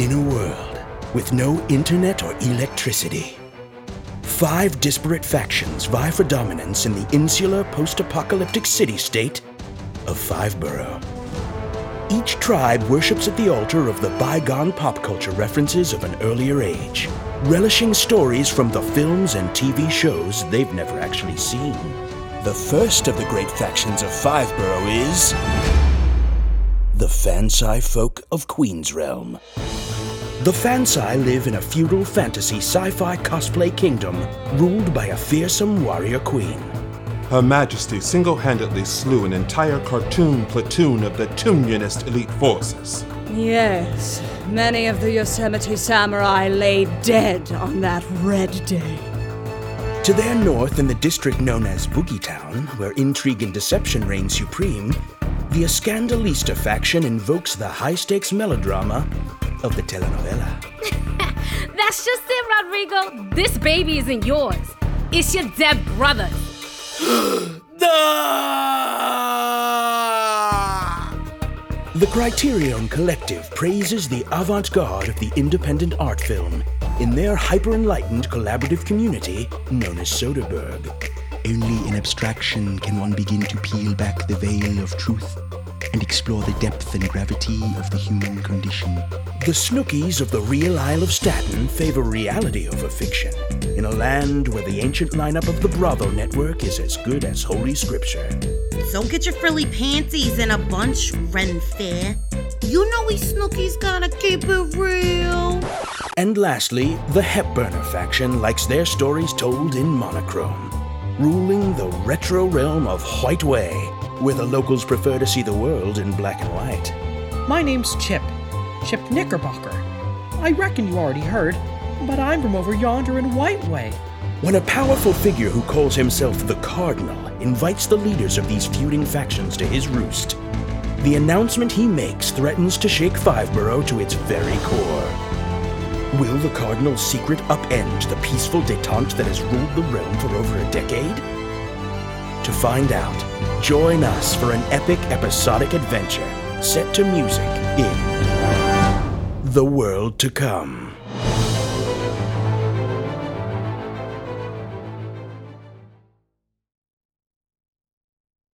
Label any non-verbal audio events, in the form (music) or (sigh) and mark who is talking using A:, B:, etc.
A: In a world with no internet or electricity, five disparate factions vie for dominance in the insular post apocalyptic city state of Fiveboro. Each tribe worships at the altar of the bygone pop culture references of an earlier age, relishing stories from the films and TV shows they've never actually seen. The first of the great factions of Fiveboro is. The Fansai folk of Queen's Realm. The Fansai live in a feudal fantasy sci fi cosplay kingdom ruled by a fearsome warrior queen.
B: Her Majesty single handedly slew an entire cartoon platoon of the Tunionist elite forces.
C: Yes, many of the Yosemite samurai lay dead on that red day.
A: To their north, in the district known as Boogie Town, where intrigue and deception reign supreme, the Escandalista faction invokes the high stakes melodrama of the telenovela. (laughs)
D: That's just it, Rodrigo. This baby isn't yours. It's your dead brother's. (gasps)
A: The Criterion Collective praises the avant garde of the independent art film in their hyper enlightened collaborative community known as Soderbergh.
E: Only in abstraction can one begin to peel back the veil of truth and explore the depth and gravity of the human condition.
A: The Snookies of the real Isle of Staten favor reality over fiction in a land where the ancient lineup of the Bravo network is as good as Holy Scripture.
F: Don't get your frilly panties in a bunch, Ren Fair. You know we Snookies gotta keep it real.
A: And lastly, the Hepburner faction likes their stories told in monochrome, ruling the retro realm of White Way, where the locals prefer to see the world in black and white.
G: My name's Chip. Chip Knickerbocker. I reckon you already heard, but I'm from over yonder in White Way.
A: When a powerful figure who calls himself the Cardinal invites the leaders of these feuding factions to his roost, the announcement he makes threatens to shake Fiveboro to its very core. Will the Cardinal's secret upend the peaceful detente that has ruled the realm for over a decade? To find out, join us for an epic episodic adventure set to music in The World to Come.